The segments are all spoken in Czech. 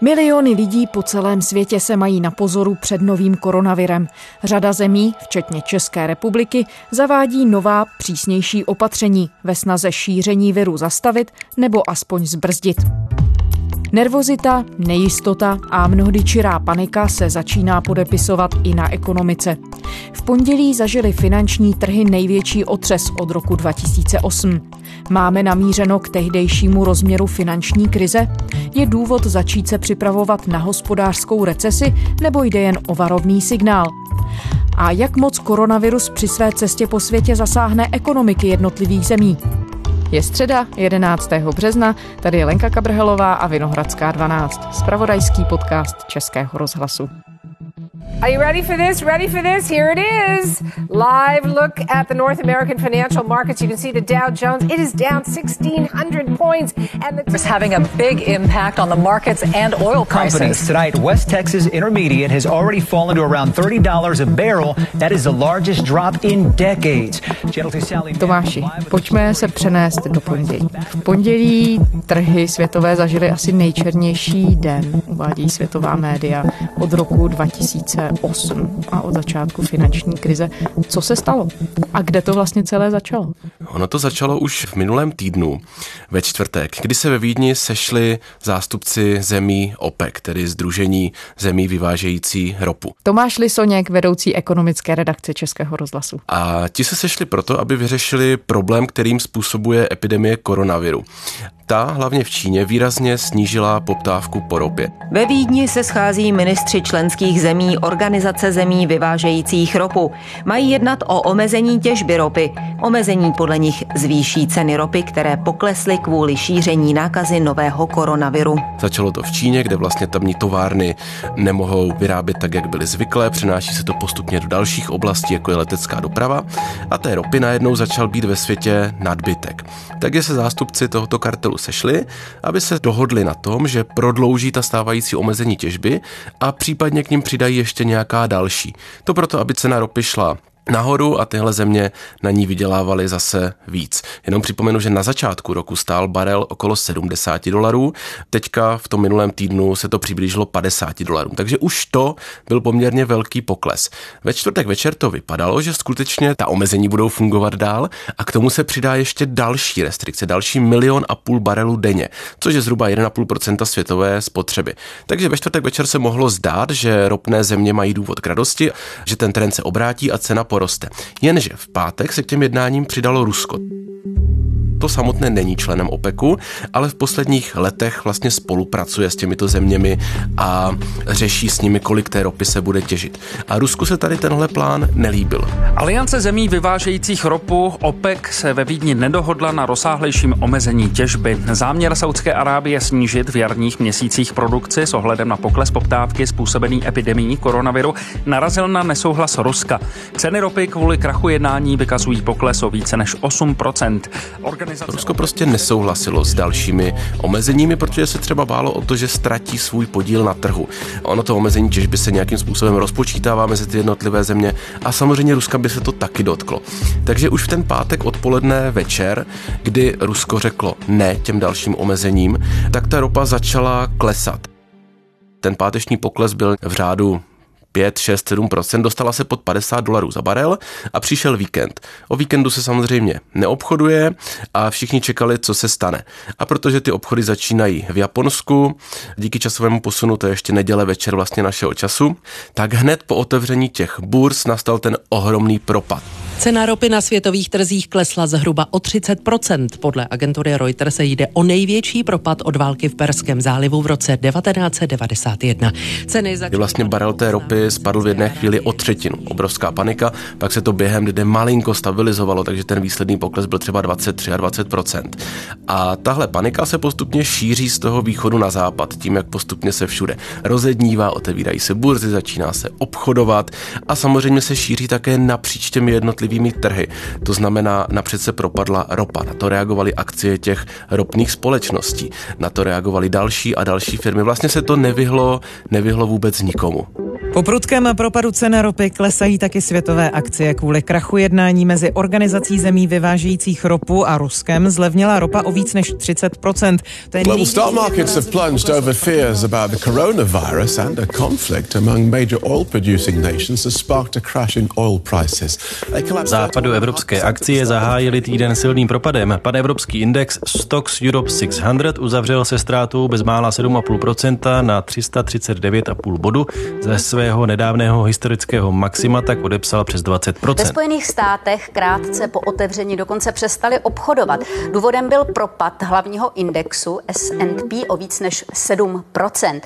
Miliony lidí po celém světě se mají na pozoru před novým koronavirem. Řada zemí, včetně České republiky, zavádí nová, přísnější opatření ve snaze šíření viru zastavit nebo aspoň zbrzdit. Nervozita, nejistota a mnohdy čirá panika se začíná podepisovat i na ekonomice. V pondělí zažili finanční trhy největší otřes od roku 2008. Máme namířeno k tehdejšímu rozměru finanční krize? Je důvod začít se připravovat na hospodářskou recesi nebo jde jen o varovný signál? A jak moc koronavirus při své cestě po světě zasáhne ekonomiky jednotlivých zemí? Je středa 11. března, tady je Lenka Kabrhelová a Vinohradská 12, spravodajský podcast Českého rozhlasu. Are you ready for this? Ready for this? Here it is. Live look at the North American financial markets. You can see the Dow Jones. It is down 1,600 points. And the is having a big impact on the markets and oil prices. Companies tonight, West Texas Intermediate has already fallen to around $30 a barrel. That is the largest drop in decades. Tomáši, pojďme se přenést do pondělí. V pondělí trhy světové zažily asi nejčernější den, uvádí světová média, od roku 2000 2008 a od začátku finanční krize. Co se stalo? A kde to vlastně celé začalo? Ono to začalo už v minulém týdnu, ve čtvrtek, kdy se ve Vídni sešli zástupci zemí OPEC, tedy Združení zemí vyvážející ropu. Tomáš Lisoněk, vedoucí ekonomické redakce Českého rozhlasu. A ti se sešli proto, aby vyřešili problém, kterým způsobuje epidemie koronaviru. Ta hlavně v Číně výrazně snížila poptávku po ropě. Ve Vídni se schází ministři členských zemí Organizace zemí vyvážejících ropu. Mají jednat o omezení těžby ropy. Omezení podle nich zvýší ceny ropy, které poklesly kvůli šíření nákazy nového koronaviru. Začalo to v Číně, kde vlastně tamní továrny nemohou vyrábět tak, jak byly zvyklé. Přenáší se to postupně do dalších oblastí, jako je letecká doprava. A té ropy najednou začal být ve světě nadbytek. Takže se zástupci tohoto kartelu spolu sešli, aby se dohodli na tom, že prodlouží ta stávající omezení těžby a případně k ním přidají ještě nějaká další. To proto, aby cena ropy šla nahoru a tyhle země na ní vydělávaly zase víc. Jenom připomenu, že na začátku roku stál barel okolo 70 dolarů, teďka v tom minulém týdnu se to přiblížilo 50 dolarů, takže už to byl poměrně velký pokles. Ve čtvrtek večer to vypadalo, že skutečně ta omezení budou fungovat dál a k tomu se přidá ještě další restrikce, další milion a půl barelů denně, což je zhruba 1,5% světové spotřeby. Takže ve čtvrtek večer se mohlo zdát, že ropné země mají důvod k radosti, že ten trend se obrátí a cena poroste. Jenže v pátek se k těm jednáním přidalo Rusko to samotné není členem OPECu, ale v posledních letech vlastně spolupracuje s těmito zeměmi a řeší s nimi, kolik té ropy se bude těžit. A Rusku se tady tenhle plán nelíbil. Aliance zemí vyvážejících ropu OPEC se ve Vídni nedohodla na rozsáhlejším omezení těžby. Záměr Saudské Arábie snížit v jarních měsících produkci s ohledem na pokles poptávky způsobený epidemií koronaviru narazil na nesouhlas Ruska. Ceny ropy kvůli krachu jednání vykazují pokles o více než 8%. Organizace Rusko prostě nesouhlasilo s dalšími omezeními, protože se třeba bálo o to, že ztratí svůj podíl na trhu. Ono to omezení těžby se nějakým způsobem rozpočítává mezi ty jednotlivé země a samozřejmě Ruska by se to taky dotklo. Takže už v ten pátek odpoledne večer, kdy Rusko řeklo ne těm dalším omezením, tak ta ropa začala klesat. Ten páteční pokles byl v řádu 5, 6, 7% dostala se pod 50 dolarů za barel a přišel víkend. O víkendu se samozřejmě neobchoduje a všichni čekali, co se stane. A protože ty obchody začínají v Japonsku, díky časovému posunu, to je ještě neděle večer vlastně našeho času, tak hned po otevření těch burs nastal ten ohromný propad. Cena ropy na světových trzích klesla zhruba o 30% Podle agentury Reuters se jde o největší propad od války v Perském zálivu v roce 1991. Ceny za... Vlastně barel té ropy spadl v jedné chvíli o třetinu. Obrovská panika, pak se to během dne malinko stabilizovalo, takže ten výsledný pokles byl třeba 23 a 20 A tahle panika se postupně šíří z toho východu na západ, tím, jak postupně se všude rozednívá, otevírají se burzy, začíná se obchodovat a samozřejmě se šíří také napříč těmi jednotlivými jednotlivými trhy. To znamená, napřed se propadla ropa, na to reagovaly akcie těch ropných společností, na to reagovaly další a další firmy. Vlastně se to nevyhlo, nevyhlo vůbec nikomu. Po prudkém propadu cen ropy klesají taky světové akcie. Kvůli krachu jednání mezi organizací zemí vyvážejících ropu a Ruskem zlevnila ropa o víc než 30 Global stock markets have plunged over fears about the coronavirus and a conflict among major oil producing nations has sparked a crash in oil prices. Západu evropské akcie zahájily týden silným propadem. Pan evropský index Stocks Europe 600 uzavřel se ztrátou bezmála 7,5% na 339,5 bodu. Ze svého nedávného historického maxima tak odepsal přes 20%. Ve Spojených státech krátce po otevření dokonce přestali obchodovat. Důvodem byl propad hlavního indexu S&P o víc než 7%.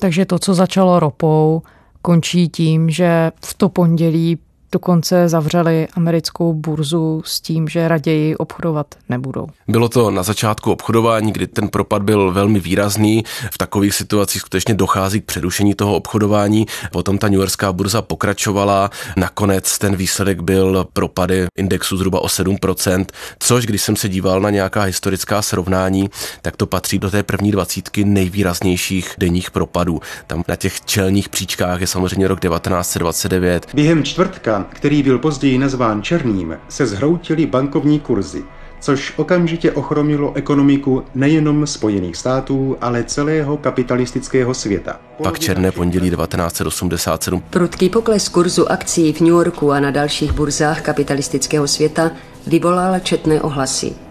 Takže to, co začalo ropou, končí tím, že v to pondělí Dokonce zavřeli americkou burzu s tím, že raději obchodovat nebudou. Bylo to na začátku obchodování, kdy ten propad byl velmi výrazný. V takových situacích skutečně dochází k přerušení toho obchodování. Potom ta New Yorkská burza pokračovala. Nakonec ten výsledek byl propady indexu zhruba o 7%, což když jsem se díval na nějaká historická srovnání, tak to patří do té první dvacítky nejvýraznějších denních propadů. Tam na těch čelních příčkách je samozřejmě rok 1929. Během čtvrtka který byl později nazván černým, se zhroutily bankovní kurzy, což okamžitě ochromilo ekonomiku nejenom Spojených států, ale celého kapitalistického světa. Pak černé pondělí 1987. Prudký pokles kurzu akcí v New Yorku a na dalších burzách kapitalistického světa vyvolal četné ohlasy.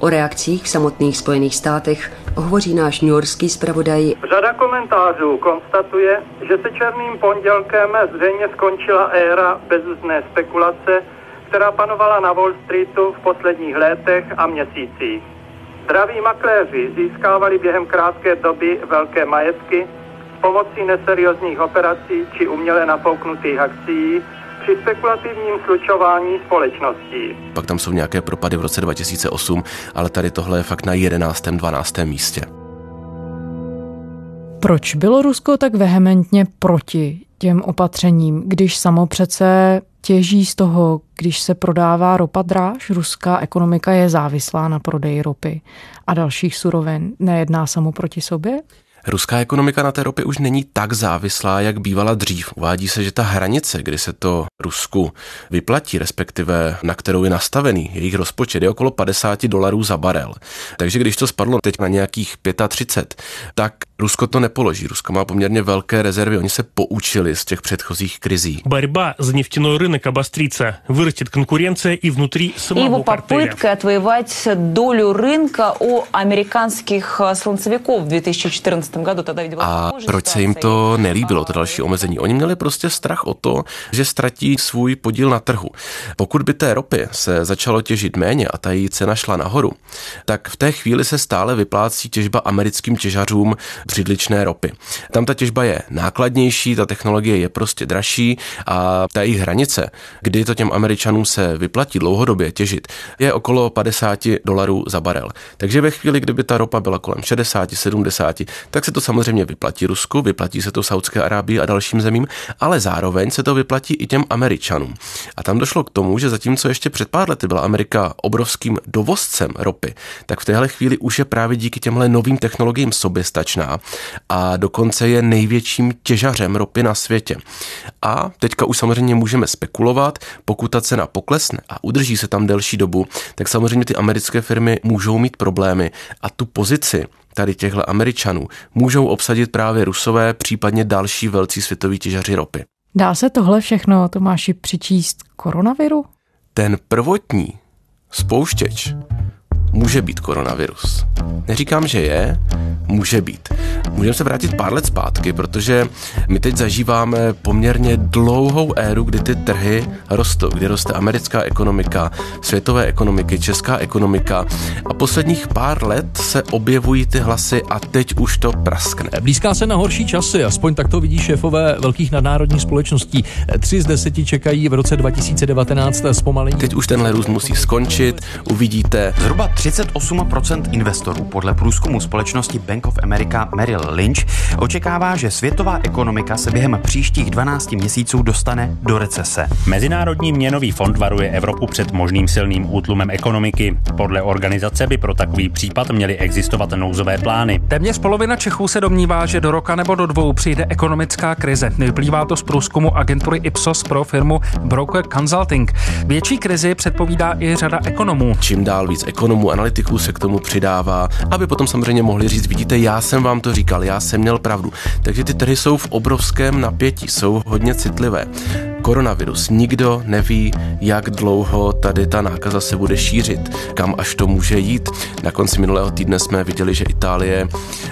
O reakcích v samotných Spojených státech hovoří náš newyorský zpravodaj. Řada komentářů konstatuje, že se černým pondělkem zřejmě skončila éra bezuzné spekulace, která panovala na Wall Streetu v posledních letech a měsících. Zdraví makléři získávali během krátké doby velké majetky pomocí neseriózních operací či uměle nafouknutých akcí, při spekulativním slučování společností. Pak tam jsou nějaké propady v roce 2008, ale tady tohle je fakt na 11. 12. místě. Proč bylo Rusko tak vehementně proti těm opatřením, když samo přece těží z toho, když se prodává ropa dráž? Ruská ekonomika je závislá na prodeji ropy a dalších surovin. Nejedná samo proti sobě? Ruská ekonomika na té ropě už není tak závislá, jak bývala dřív. Uvádí se, že ta hranice, kdy se to Rusku vyplatí, respektive na kterou je nastavený jejich rozpočet, je okolo 50 dolarů za barel. Takže když to spadlo teď na nějakých 35, tak Rusko to nepoloží. Rusko má poměrně velké rezervy, oni se poučili z těch předchozích krizí. Борьба за нефтяной рынок обострится, вырастет конкуренция и внутри самого Его попытка отвоевать долю рынка у американских слонцевиков в 2014 году. Тогда ведь A proč se jim to nelíbilo, to další omezení? Oni měli prostě strach o to, že ztratí svůj podíl na trhu. Pokud by té ropy se začalo těžit méně a ta její cena šla nahoru, tak v té chvíli se stále vyplácí těžba americkým těžařům břidličné ropy. Tam ta těžba je nákladnější, ta technologie je prostě dražší a ta jejich hranice, kdy to těm Američanům se vyplatí dlouhodobě těžit, je okolo 50 dolarů za barel. Takže ve chvíli, kdyby ta ropa byla kolem 60, 70, tak se to samozřejmě vyplatí Rusku, vyplatí se to Saudské Arábii a dalším zemím, ale zároveň se to vyplatí i těm Američanům. A tam došlo k tomu, že zatímco ještě před pár lety byla Amerika obrovským dovozcem ropy, tak v téhle chvíli už je právě díky těmhle novým technologiím soběstačná a dokonce je největším těžařem ropy na světě. A teďka už samozřejmě můžeme spekulovat, pokud ta cena poklesne a udrží se tam delší dobu, tak samozřejmě ty americké firmy můžou mít problémy a tu pozici tady těchto Američanů můžou obsadit právě Rusové, případně další velcí světoví těžaři ropy. Dá se tohle všechno, Tomáši, přičíst koronaviru? Ten prvotní spouštěč může být koronavirus. Neříkám, že je, může být. Můžeme se vrátit pár let zpátky, protože my teď zažíváme poměrně dlouhou éru, kdy ty trhy rostou, kdy roste americká ekonomika, světové ekonomiky, česká ekonomika a posledních pár let se objevují ty hlasy a teď už to praskne. Blízká se na horší časy, aspoň tak to vidí šéfové velkých nadnárodních společností. Tři z deseti čekají v roce 2019 zpomalení. Teď už tenhle růst musí skončit, uvidíte. Zhruba 38% investorů podle průzkumu společnosti Bank of America Merrill Lynch očekává, že světová ekonomika se během příštích 12 měsíců dostane do recese. Mezinárodní měnový fond varuje Evropu před možným silným útlumem ekonomiky. Podle organizace by pro takový případ měly existovat nouzové plány. Téměř polovina Čechů se domnívá, že do roka nebo do dvou přijde ekonomická krize. Vyplývá to z průzkumu agentury Ipsos pro firmu Broker Consulting. Větší krizi předpovídá i řada ekonomů. Čím dál víc ekonomů, analytiků se k tomu přidává, aby potom samozřejmě mohli říct, vidíte, já jsem vám to říkal, já jsem měl pravdu. Takže ty trhy jsou v obrovském napětí, jsou hodně citlivé koronavirus. Nikdo neví, jak dlouho tady ta nákaza se bude šířit, kam až to může jít. Na konci minulého týdne jsme viděli, že Itálie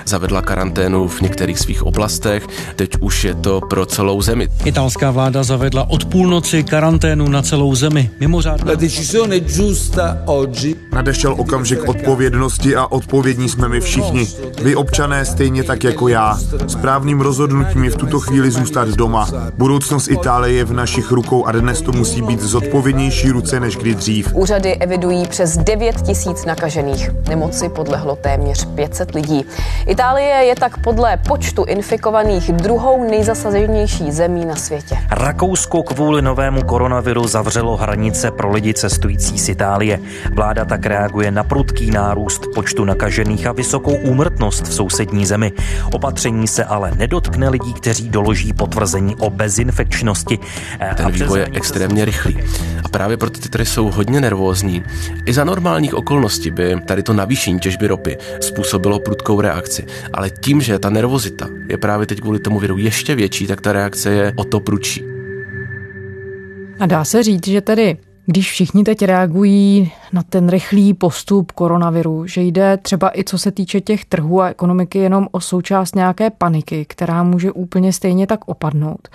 zavedla karanténu v některých svých oblastech, teď už je to pro celou zemi. Italská vláda zavedla od půlnoci karanténu na celou zemi. Mimořádná. La decisione giusta oggi. Nadešel okamžik odpovědnosti a odpovědní jsme my všichni. Vy občané stejně tak jako já. Správným rozhodnutím je v tuto chvíli zůstat doma. Budoucnost Itálie je v našich rukou a dnes to musí být zodpovědnější ruce než kdy dřív. Úřady evidují přes 9 tisíc nakažených. Nemoci podlehlo téměř 500 lidí. Itálie je tak podle počtu infikovaných druhou nejzasaženější zemí na světě. Rakousko kvůli novému koronaviru zavřelo hranice pro lidi cestující z Itálie. Vláda tak reaguje na prudký nárůst počtu nakažených a vysokou úmrtnost v sousední zemi. Opatření se ale nedotkne lidí, kteří doloží potvrzení o bezinfekčnosti. Ten vývoj je extrémně rychlý. A právě proto ty trhy jsou hodně nervózní. I za normálních okolností by tady to navýšení těžby ropy způsobilo prudkou reakci. Ale tím, že ta nervozita je právě teď kvůli tomu viru ještě větší, tak ta reakce je o to prudší. A dá se říct, že tedy když všichni teď reagují na ten rychlý postup koronaviru, že jde třeba i co se týče těch trhů a ekonomiky jenom o součást nějaké paniky, která může úplně stejně tak opadnout.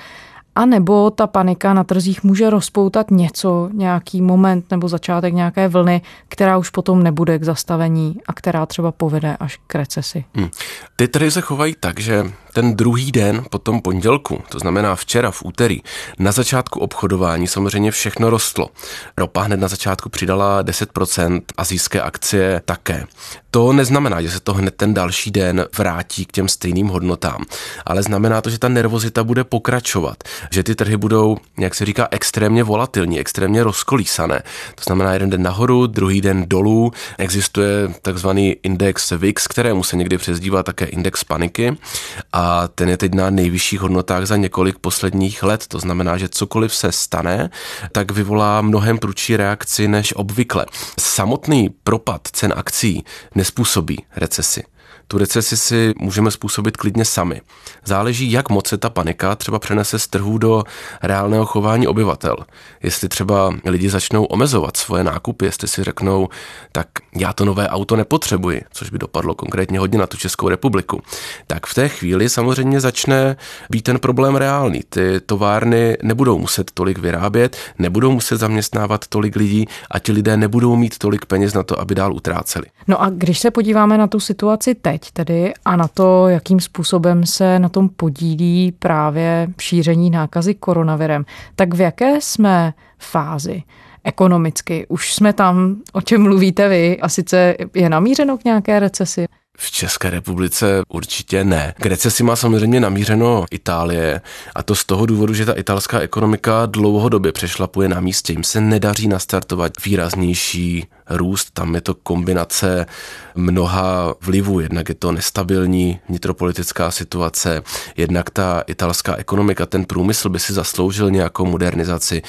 A nebo ta panika na trzích může rozpoutat něco, nějaký moment nebo začátek nějaké vlny, která už potom nebude k zastavení a která třeba povede až k recesi. Hmm. Ty trhy se chovají tak, že ten druhý den po tom pondělku, to znamená včera v úterý, na začátku obchodování samozřejmě všechno rostlo. Ropa hned na začátku přidala 10%, azijské akcie také. To neznamená, že se to hned ten další den vrátí k těm stejným hodnotám, ale znamená to, že ta nervozita bude pokračovat, že ty trhy budou, jak se říká, extrémně volatilní, extrémně rozkolísané. To znamená jeden den nahoru, druhý den dolů. Existuje takzvaný index VIX, kterému se někdy přezdívá také index paniky a ten je teď na nejvyšších hodnotách za několik posledních let. To znamená, že cokoliv se stane, tak vyvolá mnohem prudší reakci než obvykle. Samotný propad cen akcí nespůsobí recesi tu recesi si můžeme způsobit klidně sami. Záleží, jak moc se ta panika třeba přenese z trhů do reálného chování obyvatel. Jestli třeba lidi začnou omezovat svoje nákupy, jestli si řeknou, tak já to nové auto nepotřebuji, což by dopadlo konkrétně hodně na tu Českou republiku, tak v té chvíli samozřejmě začne být ten problém reálný. Ty továrny nebudou muset tolik vyrábět, nebudou muset zaměstnávat tolik lidí a ti lidé nebudou mít tolik peněz na to, aby dál utráceli. No a když se podíváme na tu situaci teď, tedy a na to, jakým způsobem se na tom podílí právě šíření nákazy koronavirem, tak v jaké jsme fázi? ekonomicky. Už jsme tam, o čem mluvíte vy, a sice je namířeno k nějaké recesi? V České republice určitě ne. K recesi má samozřejmě namířeno Itálie a to z toho důvodu, že ta italská ekonomika dlouhodobě přešlapuje na místě. Jim se nedaří nastartovat výraznější růst. Tam je to kombinace mnoha vlivů. Jednak je to nestabilní vnitropolitická situace, jednak ta italská ekonomika, ten průmysl by si zasloužil nějakou modernizaci.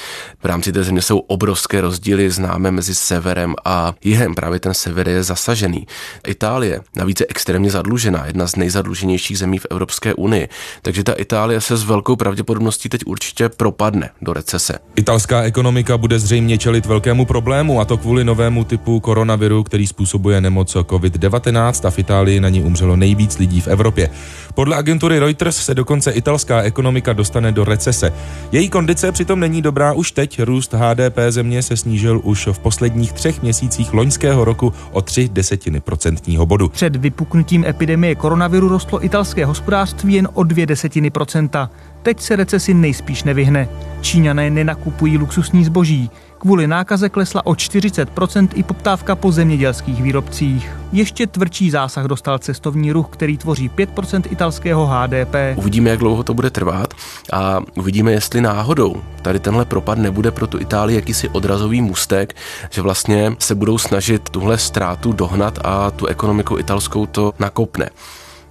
V rámci té země jsou obrovské rozdíly známe mezi severem a jihem. Právě ten sever je zasažený. Itálie navíc je extrémně zadlužená, jedna z nejzadluženějších zemí v Evropské unii. Takže ta Itálie se s velkou pravděpodobností teď určitě propadne do recese. Italská ekonomika bude zřejmě čelit velkému problému a to kvůli novému typu koronaviru, který způsobuje nemoc COVID-19 a v Itálii na ní umřelo nejvíc lidí v Evropě. Podle agentury Reuters se dokonce italská ekonomika dostane do recese. Její kondice přitom není dobrá už teď. Růst HDP země se snížil už v posledních třech měsících loňského roku o 3 desetiny procentního bodu. Před vypuknutím epidemie koronaviru rostlo italské hospodářství jen o dvě desetiny procenta. Teď se recesi nejspíš nevyhne. Číňané nenakupují luxusní zboží. Kvůli nákaze klesla o 40% i poptávka po zemědělských výrobcích. Ještě tvrdší zásah dostal cestovní ruch, který tvoří 5% italského HDP. Uvidíme, jak dlouho to bude trvat a uvidíme, jestli náhodou tady tenhle propad nebude pro tu Itálii jakýsi odrazový můstek, že vlastně se budou snažit tuhle ztrátu dohnat a tu ekonomiku italskou to nakopne.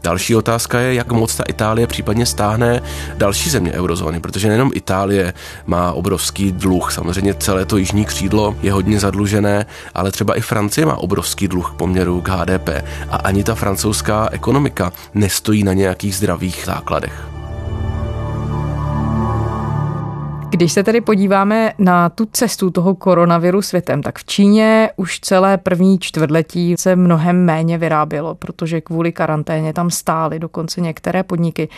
Další otázka je, jak moc ta Itálie případně stáhne další země eurozóny, protože nejenom Itálie má obrovský dluh, samozřejmě celé to jižní křídlo je hodně zadlužené, ale třeba i Francie má obrovský dluh k poměru k HDP a ani ta francouzská ekonomika nestojí na nějakých zdravých základech. Když se tedy podíváme na tu cestu toho koronaviru světem, tak v Číně už celé první čtvrtletí se mnohem méně vyrábělo, protože kvůli karanténě tam stály dokonce některé podniky.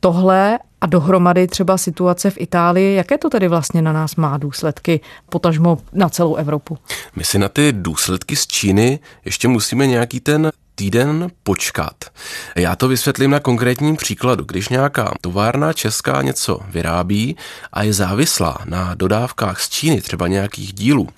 Tohle a dohromady třeba situace v Itálii, jaké to tedy vlastně na nás má důsledky, potažmo na celou Evropu? My si na ty důsledky z Číny ještě musíme nějaký ten týden počkat. Já to vysvětlím na konkrétním příkladu. Když nějaká továrna česká něco vyrábí a je závislá na dodávkách z Číny, třeba nějakých dílů,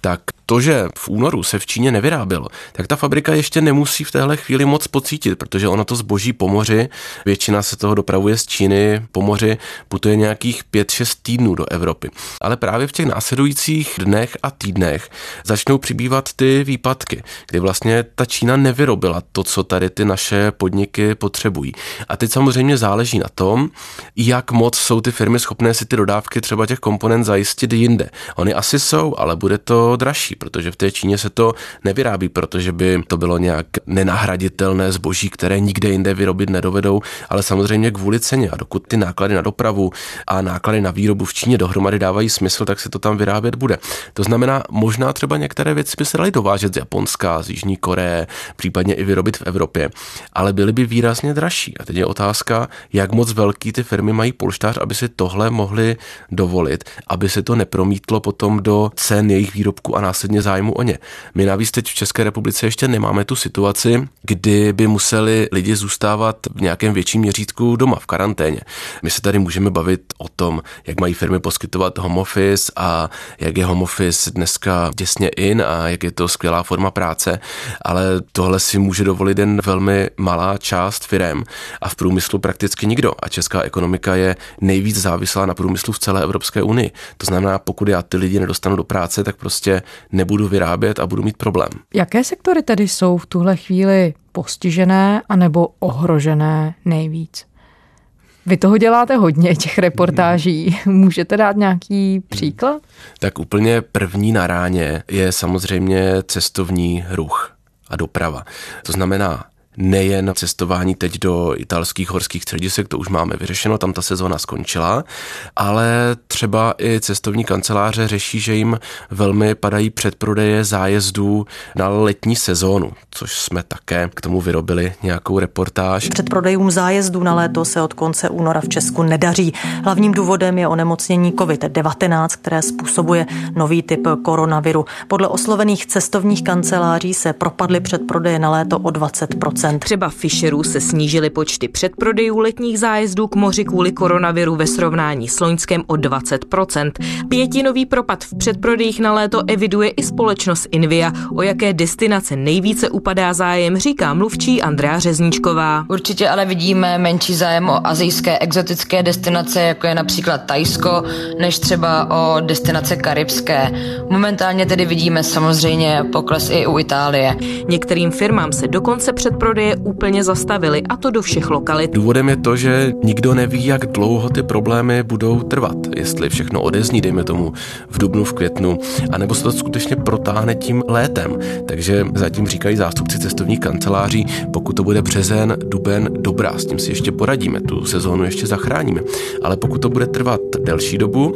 tak to, že v únoru se v Číně nevyrábělo, tak ta fabrika ještě nemusí v téhle chvíli moc pocítit, protože ono to zboží po moři, většina se toho dopravuje z Číny po moři, putuje nějakých 5-6 týdnů do Evropy. Ale právě v těch následujících dnech a týdnech začnou přibývat ty výpadky, kdy vlastně ta Čína nevyrobila to, co tady ty naše podniky potřebují. A teď samozřejmě záleží na tom, jak moc jsou ty firmy schopné si ty dodávky třeba těch komponent zajistit jinde. Oni asi jsou, ale bude to dražší protože v té Číně se to nevyrábí, protože by to bylo nějak nenahraditelné zboží, které nikde jinde vyrobit nedovedou, ale samozřejmě kvůli ceně. A dokud ty náklady na dopravu a náklady na výrobu v Číně dohromady dávají smysl, tak se to tam vyrábět bude. To znamená, možná třeba některé věci by se daly dovážet z Japonska, z Jižní Koreje, případně i vyrobit v Evropě, ale byly by výrazně dražší. A teď je otázka, jak moc velký ty firmy mají polštář, aby si tohle mohli dovolit, aby se to nepromítlo potom do cen jejich výrobků a následně následně zájmu o ně. My navíc teď v České republice ještě nemáme tu situaci, kdy by museli lidi zůstávat v nějakém větším měřítku doma v karanténě. My se tady můžeme bavit o tom, jak mají firmy poskytovat home office a jak je home office dneska těsně in a jak je to skvělá forma práce, ale tohle si může dovolit jen velmi malá část firm a v průmyslu prakticky nikdo. A česká ekonomika je nejvíc závislá na průmyslu v celé Evropské unii. To znamená, pokud já ty lidi nedostanu do práce, tak prostě nebudu vyrábět a budu mít problém. Jaké sektory tedy jsou v tuhle chvíli postižené anebo ohrožené nejvíc? Vy toho děláte hodně, těch reportáží. Můžete dát nějaký příklad? Tak úplně první na ráně je samozřejmě cestovní ruch a doprava. To znamená nejen cestování teď do italských horských středisek, to už máme vyřešeno, tam ta sezóna skončila, ale třeba i cestovní kanceláře řeší, že jim velmi padají předprodeje zájezdů na letní sezónu, což jsme také k tomu vyrobili nějakou reportáž. Předprodejům zájezdů na léto se od konce února v Česku nedaří. Hlavním důvodem je onemocnění COVID-19, které způsobuje nový typ koronaviru. Podle oslovených cestovních kanceláří se propadly předprodeje na léto o 20 Třeba Fisherů se snížily počty předprodejů letních zájezdů k moři kvůli koronaviru ve srovnání s loňskem o 20%. Pětinový propad v předprodejích na léto eviduje i společnost Invia. O jaké destinace nejvíce upadá zájem, říká mluvčí Andrea Řezníčková. Určitě ale vidíme menší zájem o azijské exotické destinace, jako je například Tajsko, než třeba o destinace karibské. Momentálně tedy vidíme samozřejmě pokles i u Itálie. Některým firmám se dokonce předprodej prodeje úplně zastavili, a to do všech lokalit. Důvodem je to, že nikdo neví, jak dlouho ty problémy budou trvat. Jestli všechno odezní, dejme tomu v dubnu, v květnu, anebo se to skutečně protáhne tím létem. Takže zatím říkají zástupci cestovních kanceláří, pokud to bude březen, duben, dobrá, s tím si ještě poradíme, tu sezónu ještě zachráníme. Ale pokud to bude trvat delší dobu,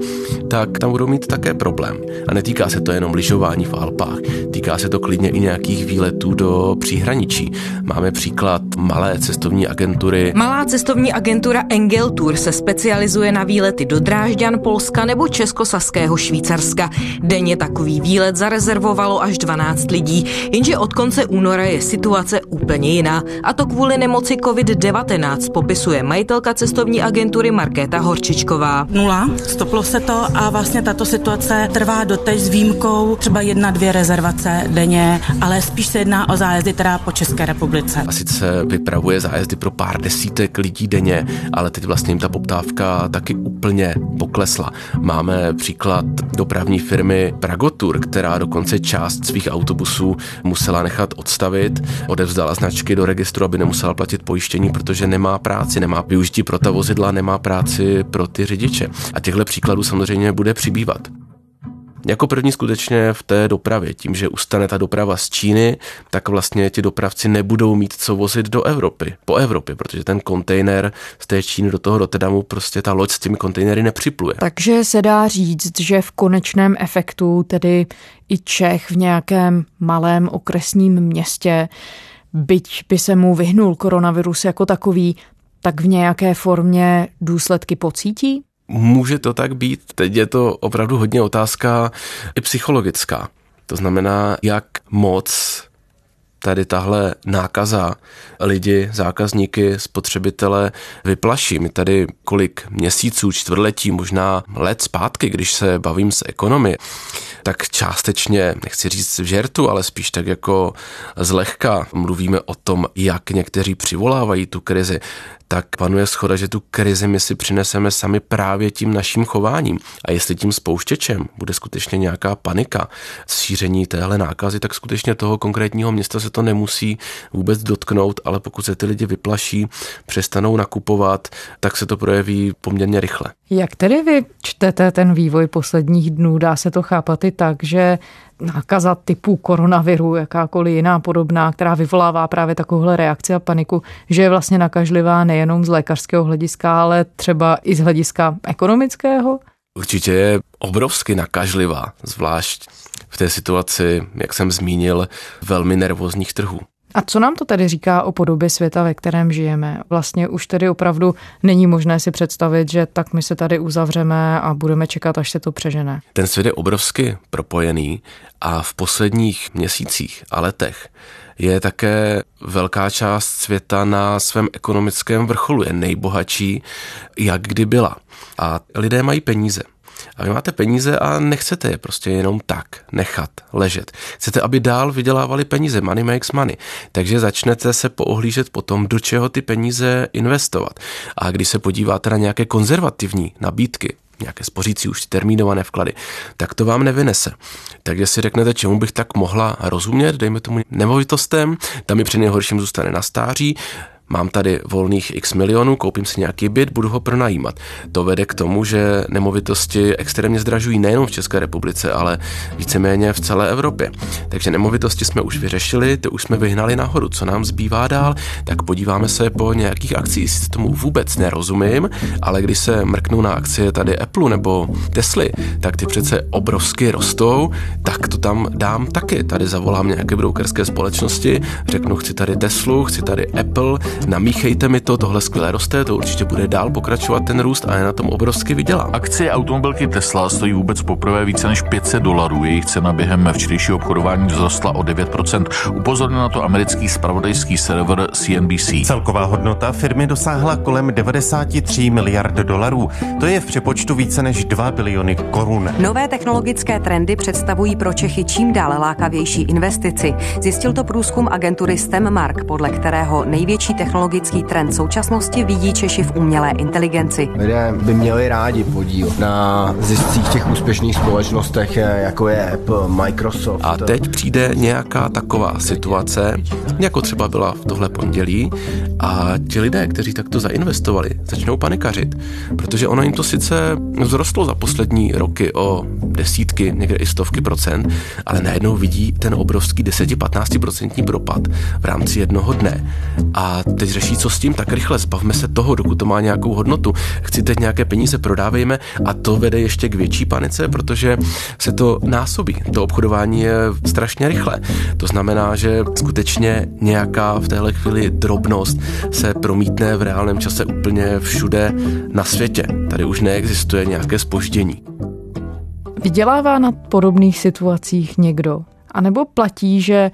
tak tam budou mít také problém. A netýká se to jenom lyžování v Alpách, týká se to klidně i nějakých výletů do příhraničí. Máme máme příklad malé cestovní agentury. Malá cestovní agentura Engel Tour se specializuje na výlety do Drážďan, Polska nebo Českosaského Švýcarska. Denně takový výlet zarezervovalo až 12 lidí, jenže od konce února je situace úplně jiná. A to kvůli nemoci COVID-19, popisuje majitelka cestovní agentury Markéta Horčičková. Nula, stoplo se to a vlastně tato situace trvá doteď s výjimkou třeba jedna, dvě rezervace denně, ale spíš se jedná o zájezdy teda po České republice. A sice vypravuje zájezdy pro pár desítek lidí denně, ale teď vlastně jim ta poptávka taky úplně poklesla. Máme příklad dopravní firmy Pragotur, která dokonce část svých autobusů musela nechat odstavit, odevzdala značky do registru, aby nemusela platit pojištění, protože nemá práci, nemá využití pro ta vozidla, nemá práci pro ty řidiče. A těchto příkladů samozřejmě bude přibývat. Jako první skutečně v té dopravě. Tím, že ustane ta doprava z Číny, tak vlastně ti dopravci nebudou mít co vozit do Evropy, po Evropě, protože ten kontejner z té Číny do toho Rotterdamu prostě ta loď s těmi kontejnery nepřipluje. Takže se dá říct, že v konečném efektu tedy i Čech v nějakém malém okresním městě, byť by se mu vyhnul koronavirus jako takový, tak v nějaké formě důsledky pocítí? Může to tak být. Teď je to opravdu hodně otázka i psychologická. To znamená, jak moc tady tahle nákaza lidi, zákazníky, spotřebitele vyplaší. My tady kolik měsíců, čtvrtletí, možná let zpátky, když se bavím s ekonomy, tak částečně, nechci říct v žertu, ale spíš tak jako zlehka mluvíme o tom, jak někteří přivolávají tu krizi tak panuje schoda, že tu krizi my si přineseme sami právě tím naším chováním. A jestli tím spouštěčem bude skutečně nějaká panika šíření téhle nákazy, tak skutečně toho konkrétního města se to nemusí vůbec dotknout, ale pokud se ty lidi vyplaší, přestanou nakupovat, tak se to projeví poměrně rychle. Jak tedy vy čtete ten vývoj posledních dnů? Dá se to chápat i tak, že nákaza typu koronaviru, jakákoliv jiná podobná, která vyvolává právě takovouhle reakci a paniku, že je vlastně nakažlivá nejenom z lékařského hlediska, ale třeba i z hlediska ekonomického? Určitě je obrovsky nakažlivá, zvlášť v té situaci, jak jsem zmínil, velmi nervózních trhů. A co nám to tedy říká o podobě světa, ve kterém žijeme? Vlastně už tedy opravdu není možné si představit, že tak my se tady uzavřeme a budeme čekat, až se to přežene. Ten svět je obrovsky propojený a v posledních měsících a letech je také velká část světa na svém ekonomickém vrcholu, je nejbohatší, jak kdy byla. A lidé mají peníze. A vy máte peníze a nechcete je prostě jenom tak nechat ležet. Chcete, aby dál vydělávali peníze. Money makes money. Takže začnete se poohlížet potom, do čeho ty peníze investovat. A když se podíváte na nějaké konzervativní nabídky, nějaké spořící už termínované vklady, tak to vám nevynese. Takže si řeknete, čemu bych tak mohla rozumět, dejme tomu nemovitostem, tam mi při nejhorším zůstane na stáří, mám tady volných x milionů, koupím si nějaký byt, budu ho pronajímat. To vede k tomu, že nemovitosti extrémně zdražují nejenom v České republice, ale víceméně v celé Evropě. Takže nemovitosti jsme už vyřešili, ty už jsme vyhnali nahoru. Co nám zbývá dál? Tak podíváme se po nějakých akcích. Si tomu vůbec nerozumím, ale když se mrknu na akcie tady Apple nebo Tesly, tak ty přece obrovsky rostou, tak to tam dám taky. Tady zavolám nějaké brokerské společnosti, řeknu, chci tady Teslu, chci tady Apple, namíchejte mi to, tohle skvěle roste, to určitě bude dál pokračovat ten růst a je na tom obrovsky vydělá. Akcie automobilky Tesla stojí vůbec poprvé více než 500 dolarů. Jejich cena během včerejšího obchodování vzrostla o 9%. Upozornil na to americký spravodajský server CNBC. Celková hodnota firmy dosáhla kolem 93 miliard dolarů. To je v přepočtu více než 2 biliony korun. Nové technologické trendy představují pro Čechy čím dále lákavější investici. Zjistil to průzkum agentury STEMmark, podle kterého největší technologický trend současnosti vidí Češi v umělé inteligenci. Lidé by měli rádi podíl na ziscích těch úspěšných společnostech, jako je Apple, Microsoft. A teď přijde nějaká taková situace, jako třeba byla v tohle pondělí, a ti lidé, kteří takto zainvestovali, začnou panikařit, protože ono jim to sice vzrostlo za poslední roky o desítky, někde i stovky procent, ale najednou vidí ten obrovský 10-15% propad v rámci jednoho dne. A teď řeší, co s tím, tak rychle zbavme se toho, dokud to má nějakou hodnotu. Chci teď nějaké peníze, prodávejme a to vede ještě k větší panice, protože se to násobí. To obchodování je strašně rychle. To znamená, že skutečně nějaká v téhle chvíli drobnost se promítne v reálném čase úplně všude na světě. Tady už neexistuje nějaké spoždění. Vydělává na podobných situacích někdo? A nebo platí, že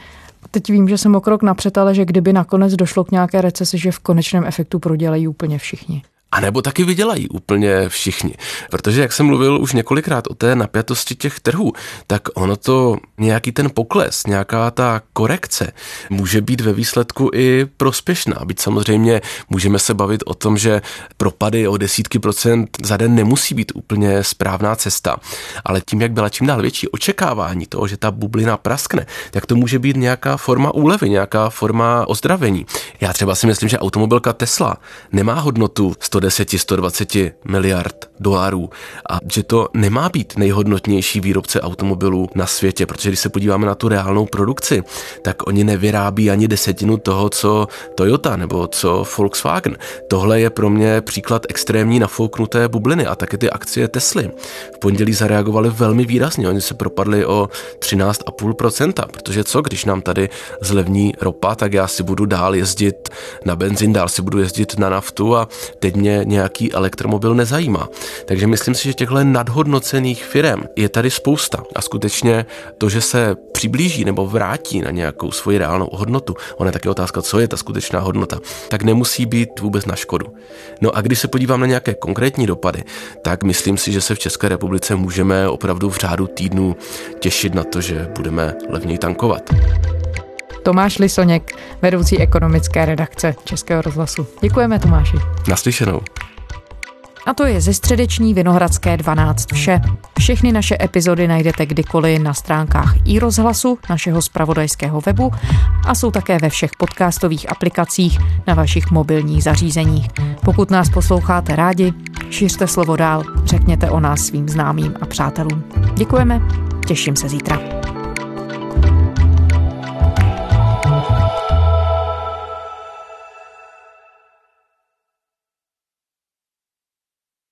teď vím, že jsem o krok napřed, ale že kdyby nakonec došlo k nějaké recesi, že v konečném efektu prodělají úplně všichni? A nebo taky vydělají úplně všichni. Protože, jak jsem mluvil už několikrát o té napjatosti těch trhů, tak ono to nějaký ten pokles, nějaká ta korekce může být ve výsledku i prospěšná. Byť samozřejmě můžeme se bavit o tom, že propady o desítky procent za den nemusí být úplně správná cesta. Ale tím, jak byla čím dál větší očekávání toho, že ta bublina praskne, tak to může být nějaká forma úlevy, nějaká forma ozdravení. Já třeba si myslím, že automobilka Tesla nemá hodnotu 100 110-120 miliard dolarů a že to nemá být nejhodnotnější výrobce automobilů na světě, protože když se podíváme na tu reálnou produkci, tak oni nevyrábí ani desetinu toho, co Toyota nebo co Volkswagen. Tohle je pro mě příklad extrémní nafouknuté bubliny a taky ty akcie Tesly. V pondělí zareagovaly velmi výrazně, oni se propadli o 13,5%, protože co, když nám tady zlevní ropa, tak já si budu dál jezdit na benzín, dál si budu jezdit na naftu a teď mě nějaký elektromobil nezajímá. Takže myslím si, že těchto nadhodnocených firm je tady spousta a skutečně to, že se přiblíží nebo vrátí na nějakou svoji reálnou hodnotu, ona je taky otázka, co je ta skutečná hodnota, tak nemusí být vůbec na škodu. No a když se podívám na nějaké konkrétní dopady, tak myslím si, že se v České republice můžeme opravdu v řádu týdnů těšit na to, že budeme levněji tankovat. Tomáš Lisoněk, vedoucí ekonomické redakce Českého rozhlasu. Děkujeme Tomáši. Naslyšenou. A to je ze středeční Vinohradské 12 vše. Všechny naše epizody najdete kdykoliv na stránkách i rozhlasu našeho spravodajského webu a jsou také ve všech podcastových aplikacích na vašich mobilních zařízeních. Pokud nás posloucháte rádi, šiřte slovo dál, řekněte o nás svým známým a přátelům. Děkujeme, těším se zítra.